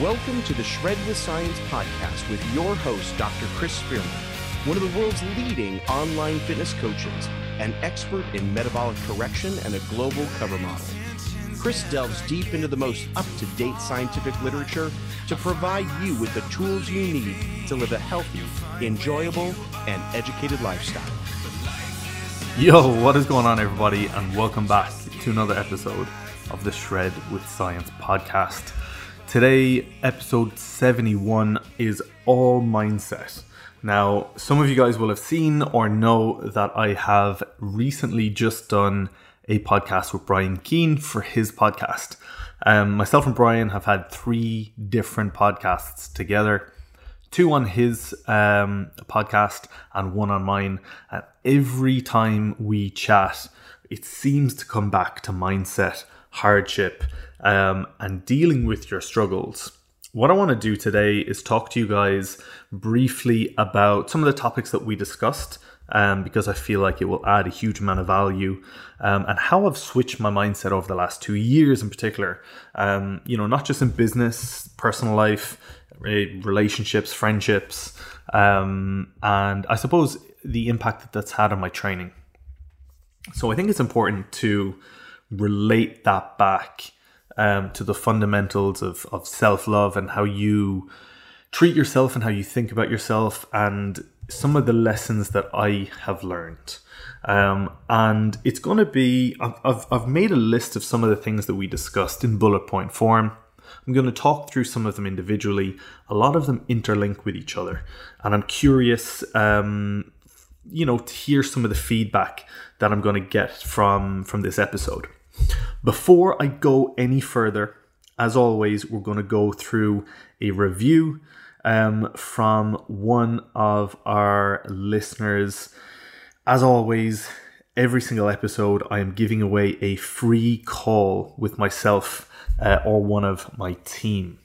Welcome to the Shred with Science podcast with your host, Dr. Chris Spearman, one of the world's leading online fitness coaches, an expert in metabolic correction, and a global cover model. Chris delves deep into the most up to date scientific literature to provide you with the tools you need to live a healthy, enjoyable, and educated lifestyle. Yo, what is going on, everybody, and welcome back to another episode of the Shred with Science podcast. Today, episode 71 is all mindset. Now, some of you guys will have seen or know that I have recently just done a podcast with Brian Keane for his podcast. Um, myself and Brian have had three different podcasts together two on his um, podcast and one on mine. And every time we chat, it seems to come back to mindset, hardship, um, and dealing with your struggles. What I want to do today is talk to you guys briefly about some of the topics that we discussed. Um, because I feel like it will add a huge amount of value, um, and how I've switched my mindset over the last two years in particular. Um, you know, not just in business, personal life, relationships, friendships, um, and I suppose the impact that that's had on my training. So I think it's important to relate that back um, to the fundamentals of, of self love and how you treat yourself and how you think about yourself and some of the lessons that I have learned. Um, and it's going to be, I've, I've, made a list of some of the things that we discussed in bullet point form. I'm going to talk through some of them individually. A lot of them interlink with each other. And I'm curious, um, you know, to hear some of the feedback that I'm going to get from, from this episode. Before I go any further, as always, we're going to go through a review um, from one of our listeners. As always, every single episode, I am giving away a free call with myself uh, or one of my team.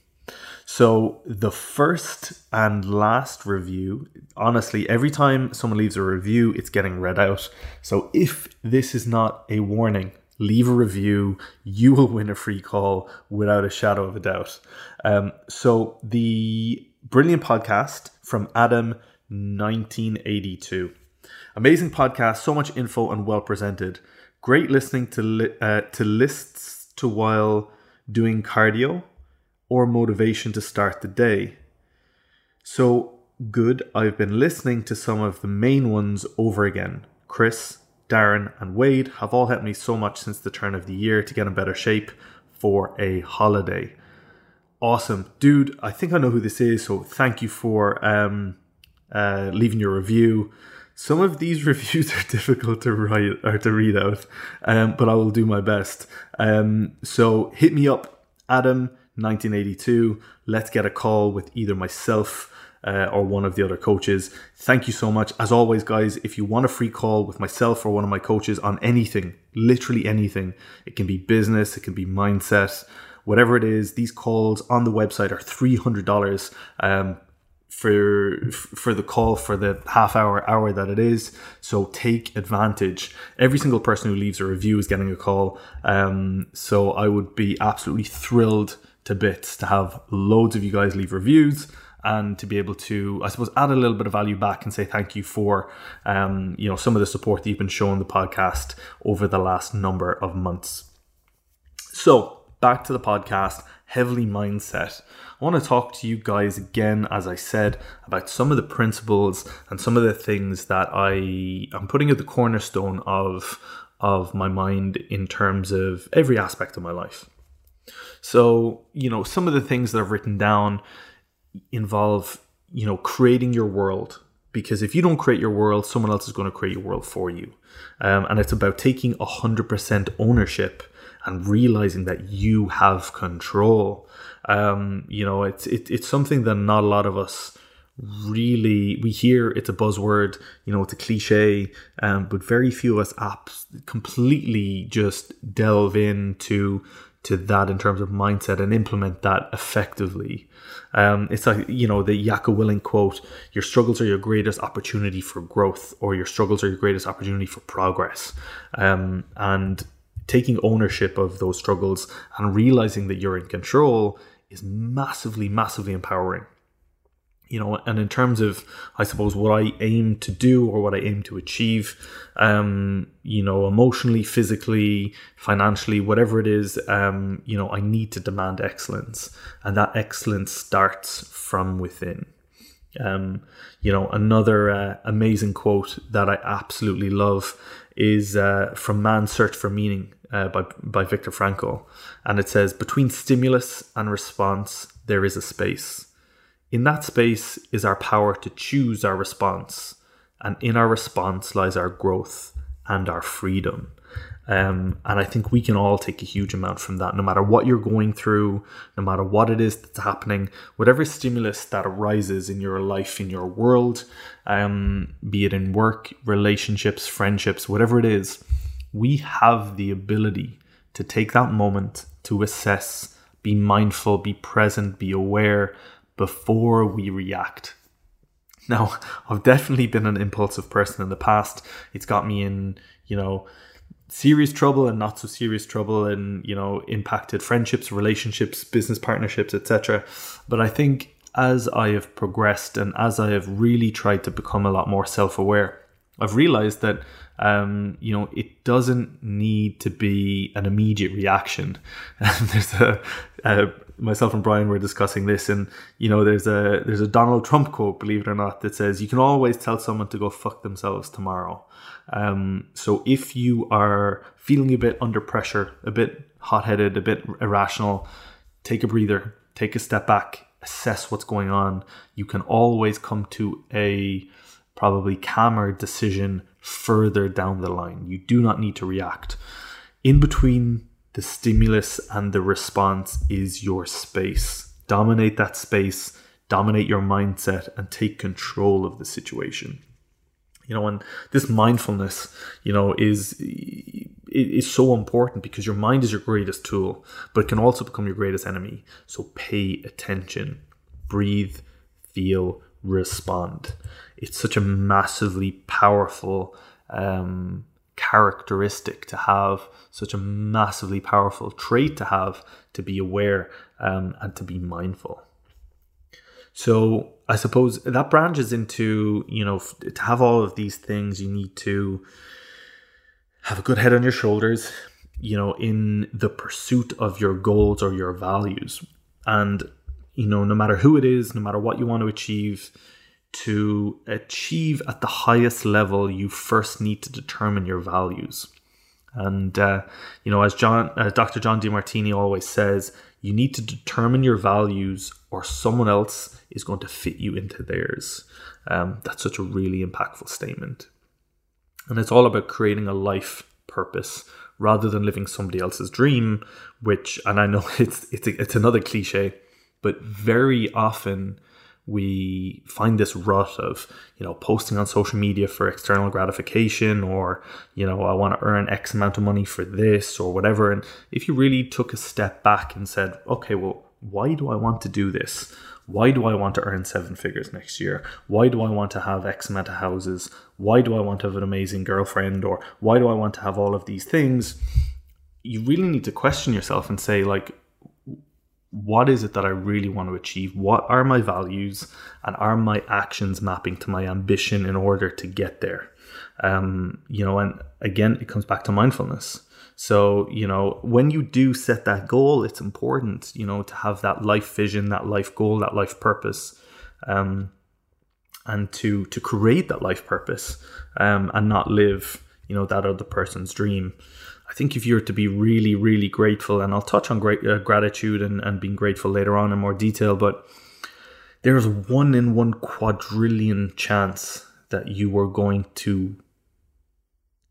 So, the first and last review, honestly, every time someone leaves a review, it's getting read out. So, if this is not a warning, leave a review. You will win a free call without a shadow of a doubt. Um, so, the brilliant podcast from Adam 1982. Amazing podcast, so much info and well presented. Great listening to li- uh, to lists to while doing cardio or motivation to start the day. So good, I've been listening to some of the main ones over again. Chris, Darren, and Wade have all helped me so much since the turn of the year to get in better shape for a holiday. Awesome. Dude, I think I know who this is, so thank you for um, uh, leaving your review. Some of these reviews are difficult to write or to read out, um, but I will do my best. Um, so hit me up, Adam, 1982. Let's get a call with either myself uh, or one of the other coaches. Thank you so much. As always, guys, if you want a free call with myself or one of my coaches on anything, literally anything, it can be business, it can be mindset, whatever it is, these calls on the website are $300. Um, for for the call for the half hour hour that it is so take advantage every single person who leaves a review is getting a call um, so i would be absolutely thrilled to bits to have loads of you guys leave reviews and to be able to i suppose add a little bit of value back and say thank you for um, you know some of the support that you've been showing the podcast over the last number of months so back to the podcast heavily mindset I want to talk to you guys again, as I said, about some of the principles and some of the things that I am putting at the cornerstone of of my mind in terms of every aspect of my life. So, you know, some of the things that I've written down involve, you know, creating your world. Because if you don't create your world, someone else is going to create your world for you. Um, and it's about taking 100% ownership and realizing that you have control. Um, you know, it's it, it's something that not a lot of us really we hear it's a buzzword you know it's a cliche um, but very few of us apps completely just delve into to that in terms of mindset and implement that effectively um, it's like you know the Jocko Willink quote your struggles are your greatest opportunity for growth or your struggles are your greatest opportunity for progress um, and taking ownership of those struggles and realizing that you're in control is massively, massively empowering. You know, and in terms of, I suppose, what I aim to do or what I aim to achieve, um, you know, emotionally, physically, financially, whatever it is, um, you know, I need to demand excellence. And that excellence starts from within. Um, you know, another uh, amazing quote that I absolutely love is uh, from Man's Search for Meaning uh, by, by Viktor Frankl. And it says, Between stimulus and response, there is a space. In that space is our power to choose our response. And in our response lies our growth and our freedom. Um, and I think we can all take a huge amount from that, no matter what you're going through, no matter what it is that's happening, whatever stimulus that arises in your life, in your world, um, be it in work, relationships, friendships, whatever it is, we have the ability to take that moment to assess, be mindful, be present, be aware before we react. Now, I've definitely been an impulsive person in the past. It's got me in, you know, serious trouble and not so serious trouble and you know impacted friendships relationships business partnerships etc but i think as i have progressed and as i have really tried to become a lot more self-aware i've realized that um, you know it doesn't need to be an immediate reaction there's a, a myself and Brian were discussing this, and you know, there's a there's a Donald Trump quote, believe it or not, that says you can always tell someone to go fuck themselves tomorrow. Um, so if you are feeling a bit under pressure, a bit hot headed, a bit irrational, take a breather, take a step back, assess what's going on. You can always come to a probably calmer decision further down the line. You do not need to react. In between the stimulus and the response is your space. Dominate that space, dominate your mindset, and take control of the situation. You know, and this mindfulness, you know, is is so important because your mind is your greatest tool, but it can also become your greatest enemy. So pay attention, breathe, feel, respond. It's such a massively powerful um, characteristic to have, such a massively powerful trait to have to be aware um, and to be mindful. So I suppose that branches into, you know, to have all of these things, you need to have a good head on your shoulders, you know, in the pursuit of your goals or your values. And, you know, no matter who it is, no matter what you want to achieve, to achieve at the highest level, you first need to determine your values. And uh, you know, as John, uh, Dr. John Demartini always says, you need to determine your values, or someone else is going to fit you into theirs. Um, that's such a really impactful statement. And it's all about creating a life purpose rather than living somebody else's dream. Which, and I know it's it's it's another cliche, but very often we find this rut of you know posting on social media for external gratification or you know i want to earn x amount of money for this or whatever. And if you really took a step back and said okay well why do i want to do this? Why do i want to earn seven figures next year? Why do i want to have x amount of houses? Why do i want to have an amazing girlfriend? Or why do i want to have all of these things? You really need to question yourself and say like what is it that I really want to achieve? What are my values and are my actions mapping to my ambition in order to get there? Um, you know, and again, it comes back to mindfulness. So, you know, when you do set that goal, it's important, you know, to have that life vision, that life goal, that life purpose, um, and to to create that life purpose, um, and not live, you know, that other person's dream. I think if you're to be really, really grateful, and I'll touch on great uh, gratitude and, and being grateful later on in more detail, but there's one in one quadrillion chance that you are going to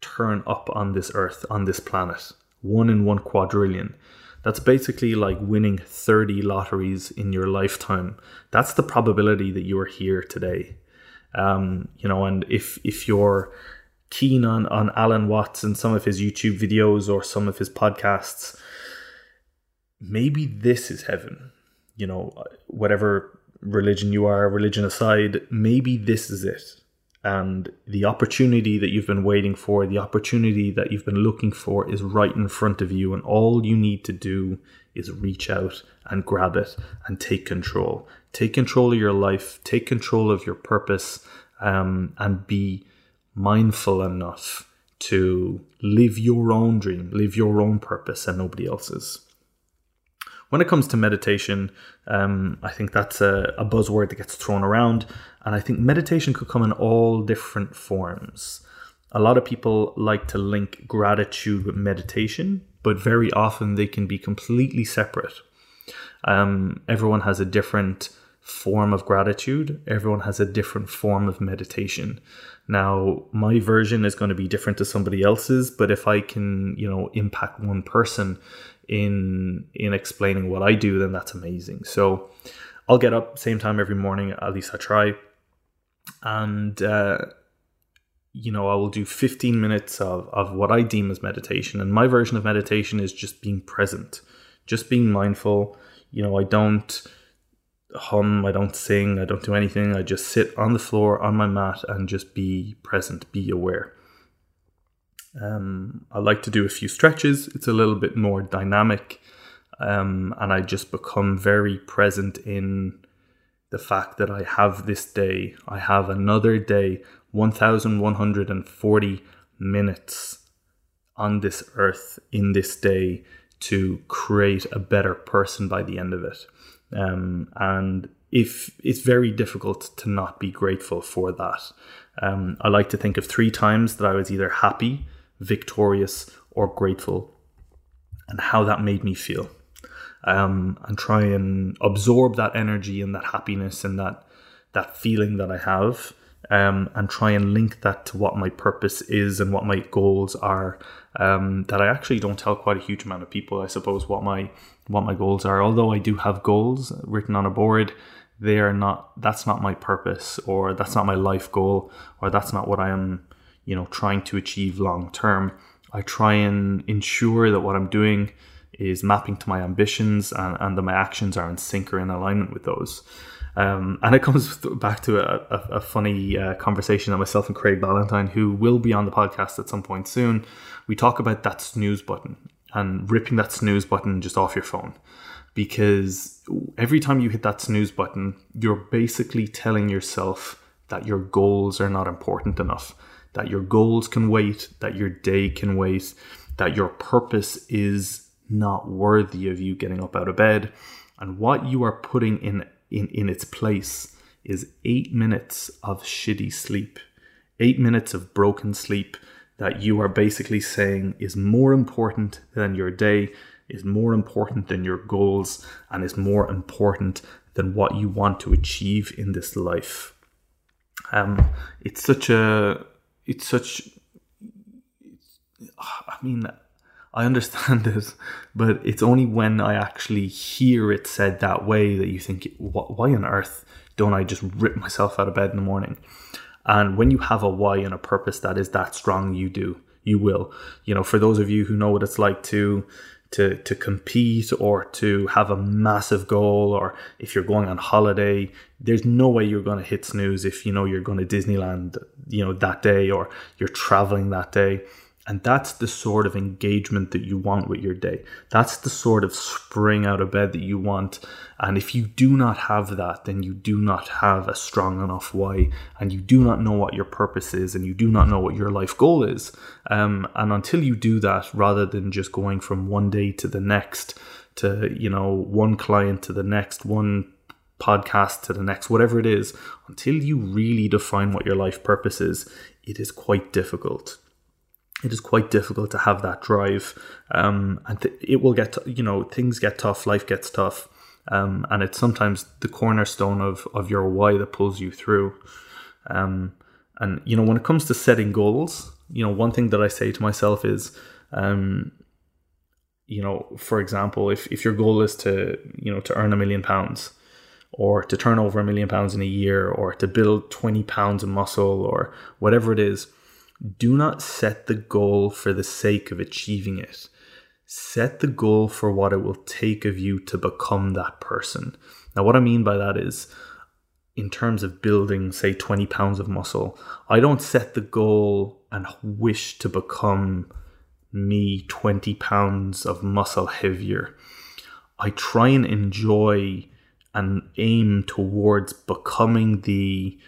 turn up on this earth, on this planet. One in one quadrillion. That's basically like winning 30 lotteries in your lifetime. That's the probability that you are here today. Um, you know, and if if you're keen on on Alan Watts and some of his YouTube videos or some of his podcasts, maybe this is heaven. You know, whatever religion you are, religion aside, maybe this is it. and the opportunity that you've been waiting for, the opportunity that you've been looking for is right in front of you. And all you need to do is reach out and grab it and take control. Take control of your life, take control of your purpose, um, and be mindful enough to live your own dream, live your own purpose, and nobody else's. When it comes to meditation, um, I think that's a, a buzzword that gets thrown around. And I think meditation could come in all different forms. A lot of people like to link gratitude with meditation, but very often they can be completely separate. Um, everyone has a different form of gratitude, everyone has a different form of meditation. Now, my version is going to be different to somebody else's, but if I can, you know, impact one person in in explaining what I do, then that's amazing. So I'll get up same time every morning, at least I try and uh, you know i will do 15 minutes of, of what i deem as meditation and my version of meditation is just being present just being mindful you know i don't hum i don't sing i don't do anything i just sit on the floor on my mat and just be present be aware um, i like to do a few stretches it's a little bit more dynamic um, and i just become very present in the fact that I have this day, I have another day, 1140 minutes on this earth in this day to create a better person by the end of it. Um, and if it's very difficult to not be grateful for that. Um, I like to think of three times that I was either happy, victorious, or grateful, and how that made me feel um, and try and absorb that energy and that happiness and that that feeling that I have, um, and try and link that to what my purpose is and what my goals are. Um, that I actually don't tell quite a huge amount of people. I suppose what my what my goals are. Although I do have goals written on a board, they are not. That's not my purpose, or that's not my life goal, or that's not what I am. You know, trying to achieve long term. I try and ensure that what I'm doing is mapping to my ambitions and, and that my actions are in sync or in alignment with those. Um, and it comes back to a, a, a funny uh, conversation that myself and Craig Ballantyne, who will be on the podcast at some point soon, we talk about that snooze button and ripping that snooze button just off your phone. Because every time you hit that snooze button, you're basically telling yourself that your goals are not important enough, that your goals can wait, that your day can wait, that your purpose is not worthy of you getting up out of bed. And what you are putting in, in, in its place is eight minutes of shitty sleep, eight minutes of broken sleep that you are basically saying is more important than your day, is more important than your goals, and is more important than what you want to achieve in this life. Um, it's such a, it's such, I mean, I understand this, but it's only when I actually hear it said that way that you think, why on earth don't I just rip myself out of bed in the morning? And when you have a why and a purpose that is that strong, you do, you will. You know, for those of you who know what it's like to to to compete or to have a massive goal or if you're going on holiday there's no way you're going to hit snooze if you know you're going to Disneyland you know that day or you're traveling that day and that's the sort of engagement that you want with your day. That's the sort of spring out of bed that you want. And if you do not have that, then you do not have a strong enough why, and you do not know what your purpose is, and you do not know what your life goal is. Um, and until you do that, rather than just going from one day to the next, to you know one client to the next, one podcast to the next, whatever it is, until you really define what your life purpose is, it is quite difficult it is quite difficult to have that drive um, and th- it will get you know things get tough life gets tough um, and it's sometimes the cornerstone of of your why that pulls you through. Um, and you know when it comes to setting goals you know one thing that i say to myself is um, you know for example if, if your goal is to you know to earn a million pounds or to turn over a million pounds in a year or to build 20 pounds of muscle or whatever it is do not set the goal for the sake of achieving it. Set the goal for what it will take of you to become that person. Now, what I mean by that is in terms of building, say, 20 pounds of muscle, I don't set the goal and wish to become me 20 pounds of muscle heavier. I try and enjoy and aim towards becoming the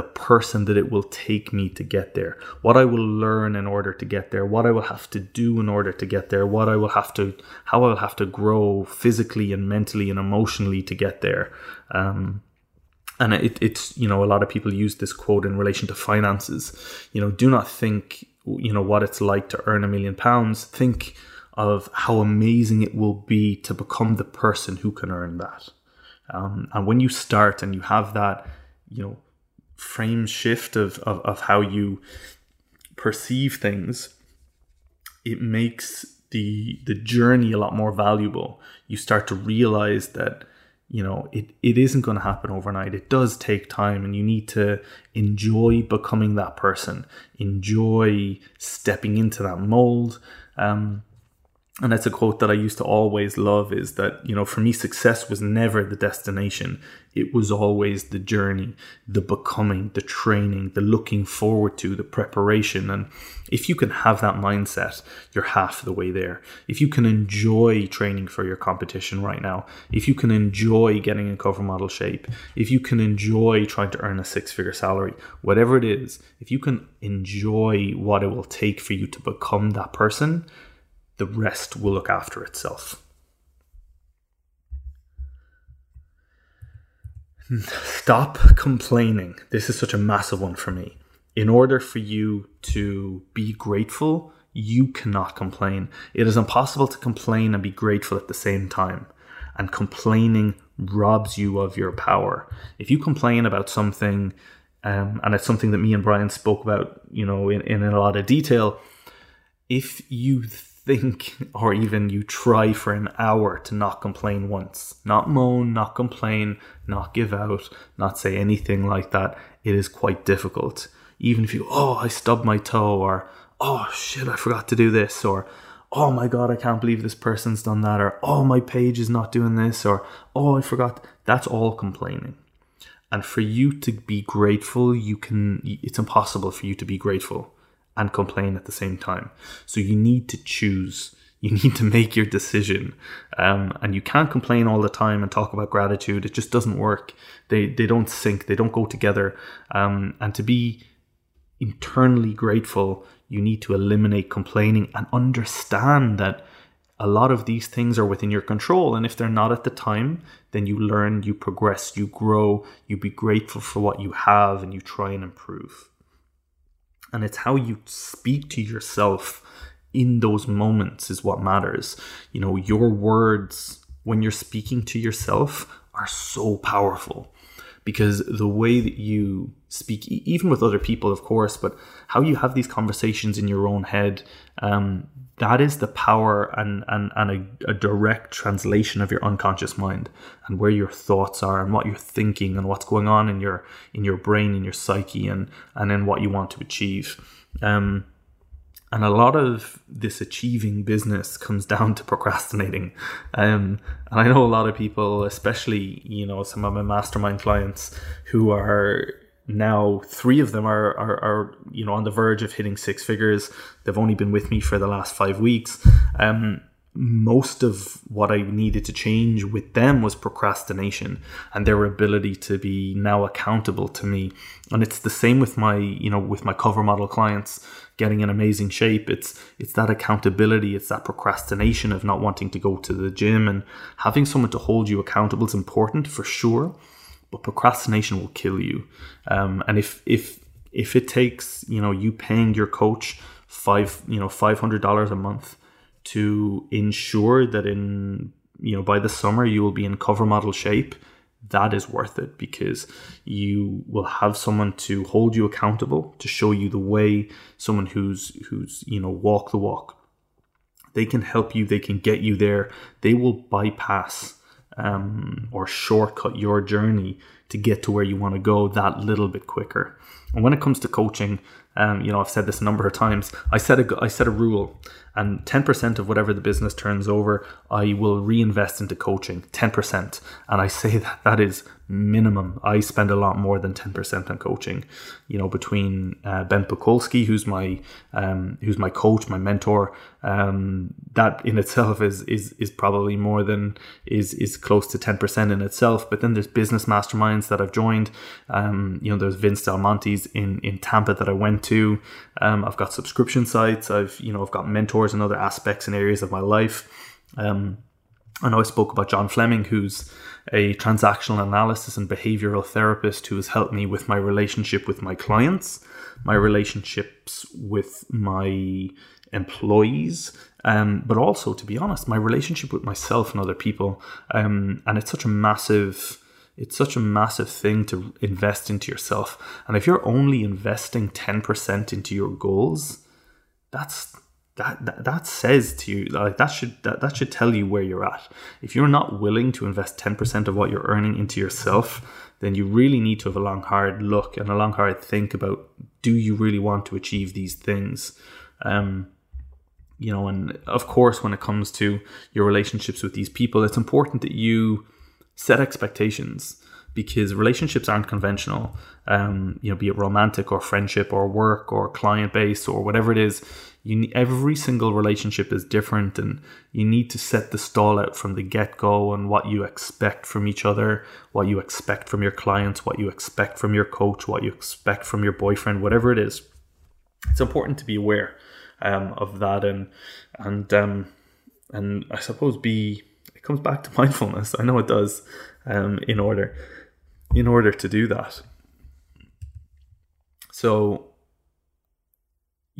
the person that it will take me to get there, what I will learn in order to get there, what I will have to do in order to get there, what I will have to, how I will have to grow physically and mentally and emotionally to get there. Um, and it, it's you know a lot of people use this quote in relation to finances. You know, do not think you know what it's like to earn a million pounds. Think of how amazing it will be to become the person who can earn that. Um, and when you start and you have that, you know frame shift of, of, of how you perceive things, it makes the the journey a lot more valuable. You start to realize that you know it, it isn't going to happen overnight. It does take time and you need to enjoy becoming that person. Enjoy stepping into that mold. Um, and that's a quote that I used to always love is that, you know, for me, success was never the destination. It was always the journey, the becoming, the training, the looking forward to, the preparation. And if you can have that mindset, you're half the way there. If you can enjoy training for your competition right now, if you can enjoy getting in cover model shape, if you can enjoy trying to earn a six figure salary, whatever it is, if you can enjoy what it will take for you to become that person, the rest will look after itself. Stop complaining. This is such a massive one for me. In order for you to be grateful, you cannot complain. It is impossible to complain and be grateful at the same time. And complaining robs you of your power. If you complain about something, um, and it's something that me and Brian spoke about, you know, in, in a lot of detail, if you think or even you try for an hour to not complain once. Not moan, not complain, not give out, not say anything like that. It is quite difficult. Even if you, oh, I stubbed my toe, or oh shit, I forgot to do this, or oh my god, I can't believe this person's done that, or oh, my page is not doing this, or oh, I forgot. That's all complaining. And for you to be grateful, you can, it's impossible for you to be grateful and complain at the same time. So you need to choose. You need to make your decision, um, and you can't complain all the time and talk about gratitude. It just doesn't work. They they don't sync. They don't go together. Um, and to be internally grateful, you need to eliminate complaining and understand that a lot of these things are within your control. And if they're not at the time, then you learn, you progress, you grow, you be grateful for what you have, and you try and improve and it's how you speak to yourself in those moments is what matters. You know, your words when you're speaking to yourself are so powerful because the way that you speak, even with other people, of course, but how you have these conversations in your own head, um, that is the power and, and, and a, a, direct translation of your unconscious mind and where your thoughts are and what you're thinking and what's going on in your in your brain in your psyche and and in what you want to achieve. Um, and a lot of this achieving business comes down to procrastinating. Um, and i know a lot of people especially you know some of my mastermind clients who are now three of them are, are, are you know on the verge of hitting six figures they've only been with me for the last five weeks um, most of what I needed to change with them was procrastination and their ability to be now accountable to me. And it's the same with my, you know, with my cover model clients getting in amazing shape. It's it's that accountability, it's that procrastination of not wanting to go to the gym and having someone to hold you accountable is important for sure but procrastination will kill you. Um, and if if if it takes you know you paying your coach five you know five hundred dollars a month to ensure that in you know by the summer you will be in cover model shape that is worth it because you will have someone to hold you accountable to show you the way someone who's who's you know walk the walk they can help you they can get you there they will bypass um, or shortcut your journey to get to where you want to go that little bit quicker. And when it comes to coaching, um, you know, I've said this a number of times. I set a I set a rule, and ten percent of whatever the business turns over, I will reinvest into coaching. Ten percent, and I say that that is minimum. I spend a lot more than ten percent on coaching. You know, between uh, Ben Pakulski, who's my um, who's my coach, my mentor, um, that in itself is is is probably more than is is close to ten percent in itself. But then there's business masterminds that I've joined. Um, you know, there's Vince Del Monte's in in Tampa that I went to. Um, I've got subscription sites. I've you know I've got mentors in other aspects and areas of my life. Um, I know I spoke about John Fleming, who's a transactional analysis and behavioral therapist who has helped me with my relationship with my clients, my relationships with my employees, um, but also, to be honest, my relationship with myself and other people. Um, and it's such a massive. It's such a massive thing to invest into yourself. And if you're only investing 10% into your goals, that's that, that that says to you like that should that, that should tell you where you're at if you're not willing to invest 10% of what you're earning into yourself then you really need to have a long hard look and a long hard think about do you really want to achieve these things um you know and of course when it comes to your relationships with these people it's important that you set expectations because relationships aren't conventional. Um you know be it romantic or friendship or work or client base or whatever it is you every single relationship is different and you need to set the stall out from the get-go and what you expect from each other what you expect from your clients what you expect from your coach what you expect from your boyfriend whatever it is. It's important to be aware um, of that and and um, and i suppose be it comes back to mindfulness i know it does um, in order in order to do that so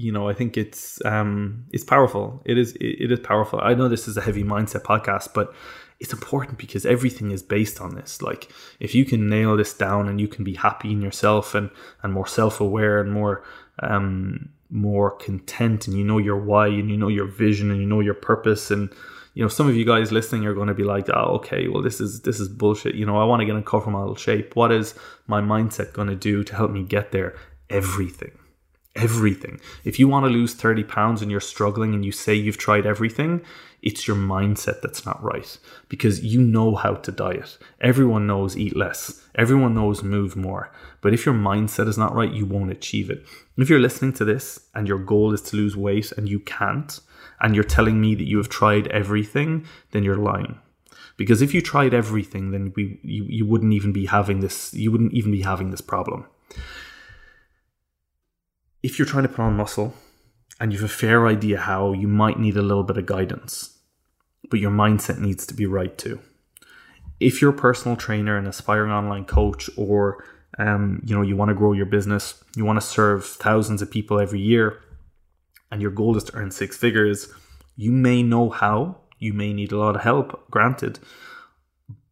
you know, I think it's um, it's powerful. It is it, is powerful. I know this is a heavy mindset podcast, but it's important because everything is based on this. Like if you can nail this down and you can be happy in yourself and and more self aware and more um, more content and you know your why and you know your vision and you know your purpose and you know some of you guys listening are going to be like oh okay well this is this is bullshit. You know i want to get in cover model shape. What is my mindset going to do to help me get there? Everything everything. If you want to lose 30 pounds and you're struggling and you say you've tried everything, it's your mindset that's not right because you know how to diet. Everyone knows eat less, everyone knows move more. But if your mindset is not right, you won't achieve it. If you're listening to this and your goal is to lose weight and you can't, and you're telling me that you have tried everything, then you're lying because if you tried everything then we you, you wouldn't even be having this you wouldn't even be having this problem if you're trying to put on muscle and you have a fair idea how, you might need a little bit of guidance, but your mindset needs to be right too. If you're a personal trainer, an aspiring online coach, or um, you know you want to grow your business, you want to serve thousands of people every year, and your goal is to earn six figures, you may know how. You may need a lot of help, granted,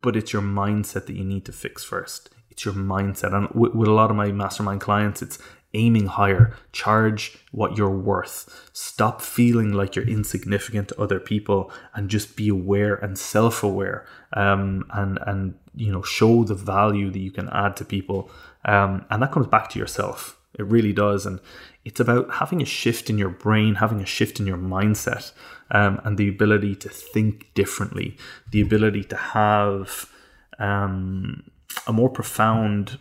but it's your mindset that you need to fix first. It's your mindset, and with, with a lot of my mastermind clients, it's aiming higher, charge what you're worth. Stop feeling like you're insignificant to other people and just be aware and self-aware um, and and you know show the value that you can add to people. Um, and that comes back to yourself. It really does. And it's about having a shift in your brain, having a shift in your mindset, um, and the ability to think differently, the ability to have um, a more profound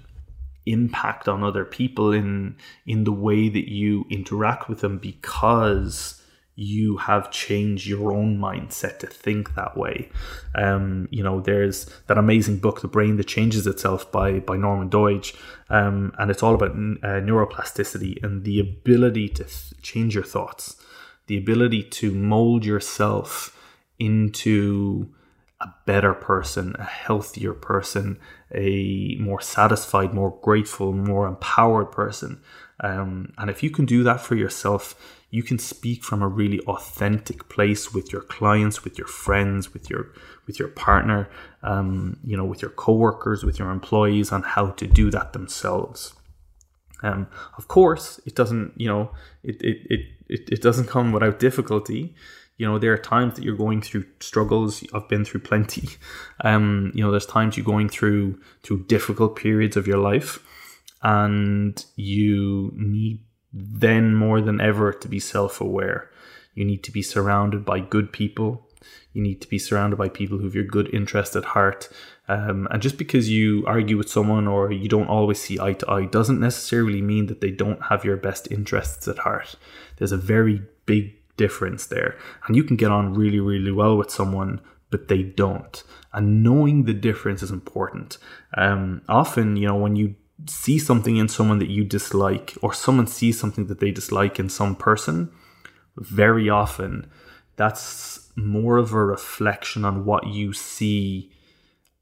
impact on other people in in the way that you interact with them because you have changed your own mindset to think that way. Um, you know, there's that amazing book, The Brain That Changes Itself by by Norman Doidge, um, and it's all about uh, neuroplasticity and the ability to th- change your thoughts, the ability to mold yourself into a better person, a healthier person, a more satisfied, more grateful, more empowered person. Um, and if you can do that for yourself, you can speak from a really authentic place with your clients, with your friends, with your with your partner, um, you know, with your coworkers, with your employees on how to do that themselves. Um, of course, it doesn't, you know, it, it, it, it, it doesn't come without difficulty You know, there are times that you're going through struggles. I've been through plenty. Um, you know, there's times you're going through through difficult periods of your life, and you need then more than ever to be self-aware. You need to be surrounded by good people. You need to be surrounded by people who have your good interest at heart. Um, and just because you argue with someone or you don't always see eye to eye doesn't necessarily mean that they don't have your best interests at heart. There's a very big difference there. And you can get on really, really well with someone, but they don't. And knowing the difference is important. Um, often, you know, when you see something in someone that you dislike, or someone sees something that they dislike in some person, very often that's more of a reflection on what you see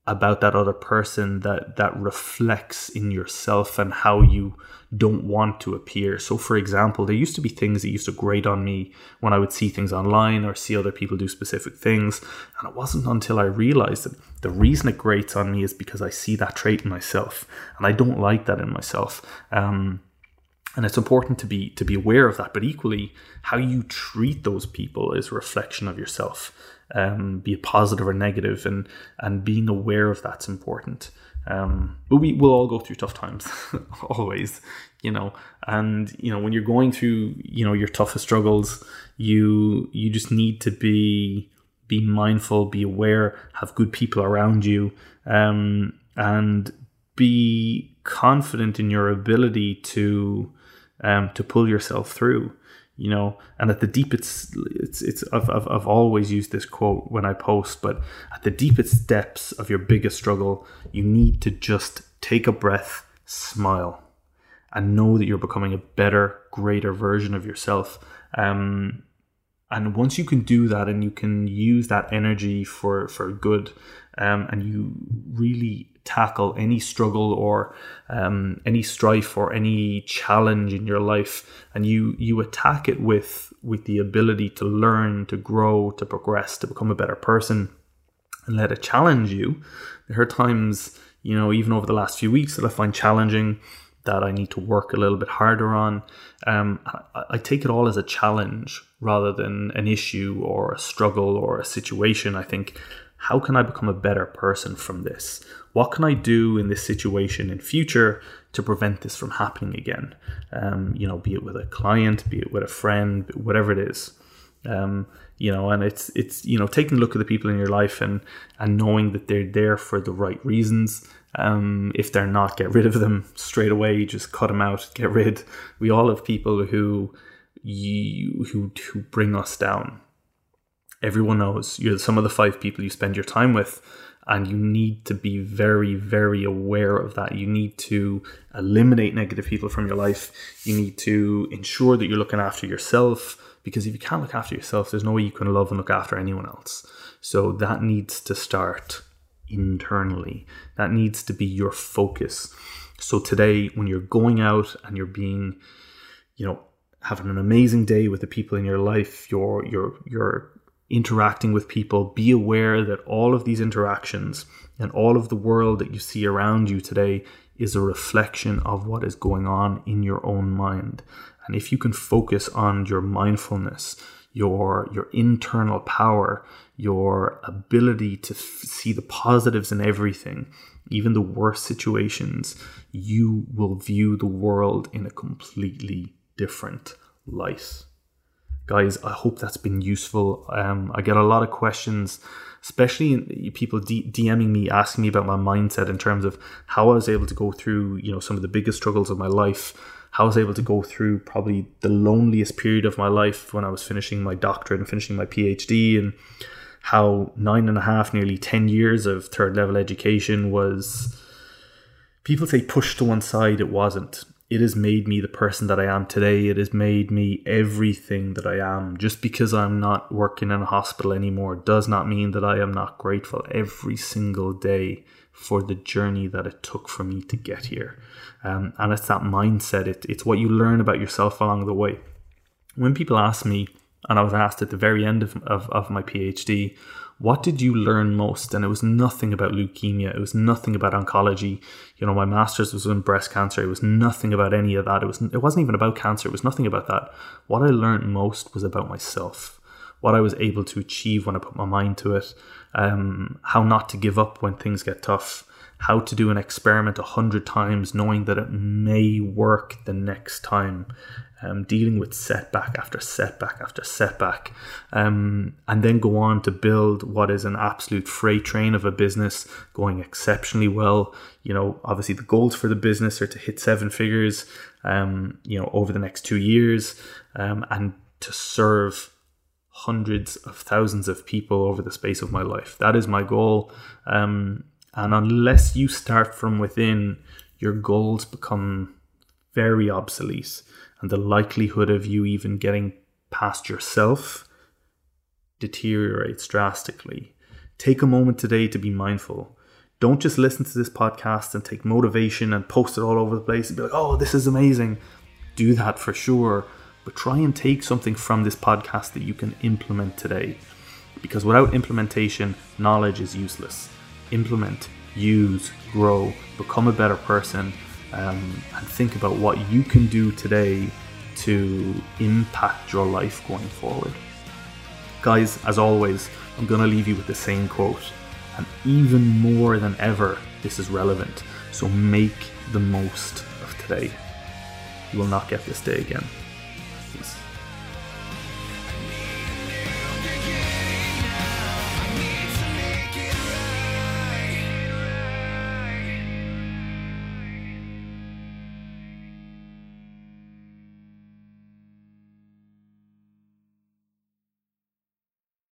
about that other person that that reflects in yourself and how you don't want to appear. So for example, there used to be things that used to grate on me when I would see things online or see other people do specific things. And it wasn't until I realized that the reason it grates on me is because I see that trait in myself and I don't like that in myself. Um, and it's important to be to be aware of that but equally how you treat those people is a reflection of yourself um, be it positive or negative, and and being aware of that's important. Um, but we will all go through tough times, always, you know. And you know when you're going through, you know, your toughest struggles, you you just need to be be mindful, be aware, have good people around you, um, and be confident in your ability to um, to pull yourself through you know? And at the deepest it's it's I've, I've, I've always used this quote when i post but at the deepest depths of your biggest struggle you need to just take a breath smile and know that you're becoming a better greater version of yourself. Um, and once you can do that and you can use that energy for for good um, and you really tackle any struggle or um, any strife or any challenge in your life. And you you attack it with with the ability to learn to grow to progress to become a better person and let it challenge you. There are times you know even over the last few weeks that i find challenging that i need to work a little bit harder on. Um, I, I take it all as a challenge rather than an issue or a struggle or a situation. I think how can I become a better person from this? What can I do in this situation in future to prevent this from happening again? Um, you know, be it with a client, be it with a friend, whatever it is. Um, you know, and it's it's you know taking a look at the people in your life and and knowing that they're there for the right reasons. Um, if they're not, get rid of them straight away. Just cut them out. Get rid. We all have people who you who who bring us down everyone knows you're some of the five people you spend your time with and you need to be very very aware of that. You need to eliminate negative people from your life. You need to ensure that you're looking after yourself because if you can't look after yourself there's no way you can love and look after anyone else. So that needs to start internally. That needs to be your focus. So today when you're going out and you're being you know having an amazing day with the people in your life you're you're you're interacting with people, be aware that all of these interactions and all of the world that you see around you today is a reflection of what is going on in your own mind. And if you can focus on your mindfulness, your your internal power, your ability to f- see the positives in everything, even the worst situations, you will view the world in a completely different light guys i hope that's been useful. Um, i get a lot of questions especially people dming me asking me about my mindset in terms of how i was able to go through you know some of the biggest struggles of my life how i was able to go through probably the loneliest period of my life when i was finishing my doctorate and finishing my phd and how nine and a half nearly 10 years of third level education was people say pushed to one side. It wasn't it has made me the person that I am today. It has made me everything that I am. Just because I'm not working in a hospital anymore does not mean that I am not grateful every single day for the journey that it took for me to get here. Um, and it's that mindset, it, it's what you learn about yourself along the way. When people ask me, and I was asked at the very end of, of, of my PhD, what did you learn most? And it was nothing about leukemia. It was nothing about oncology. You know, my master's was in breast cancer. It was nothing about any of that. It was it wasn't even about cancer. It was nothing about that. What I learned most was about myself. what I was able to achieve when I put my mind to it, um, how not to give up when things get tough, how to do an experiment a hundred times, knowing that it may work the next time, um, dealing with setback after setback after setback, um, and then go on to build what is an absolute freight train of a business going exceptionally well. You know, obviously the goals for the business are to hit seven figures, um, you know, over the next two years, um, and to serve hundreds of thousands of people over the space of my life. That is my goal. Um, and unless you start from within, your goals become very obsolete and the likelihood of you even getting past yourself deteriorates drastically. Take a moment today to be mindful. Don't just listen to this podcast and take motivation and post it all over the place and be like, oh, this is amazing. Do that for sure. But try and take something from this podcast that you can implement today. Because without implementation, knowledge is useless. Implement, use, grow, become a better person, um, and think about what you can do today to impact your life going forward. Guys, as always, I'm going to leave you with the same quote. And even more than ever, this is relevant. So make the most of today. You will not get this day again.